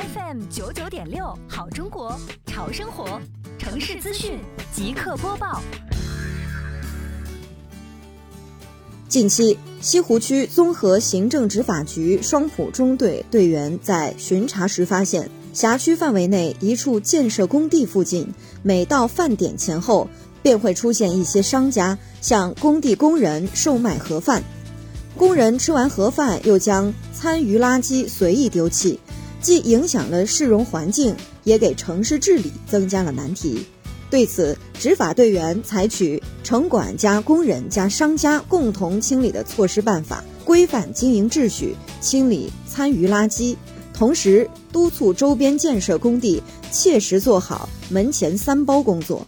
FM 九九点六，好中国，潮生活，城市资讯即刻播报。近期，西湖区综合行政执法局双浦中队队员在巡查时发现，辖区范围内一处建设工地附近，每到饭点前后，便会出现一些商家向工地工人售卖盒饭。工人吃完盒饭，又将餐余垃圾随意丢弃，既影响了市容环境，也给城市治理增加了难题。对此，执法队员采取城管加工人加商家共同清理的措施办法，规范经营秩序，清理餐余垃圾，同时督促周边建设工地切实做好门前三包工作。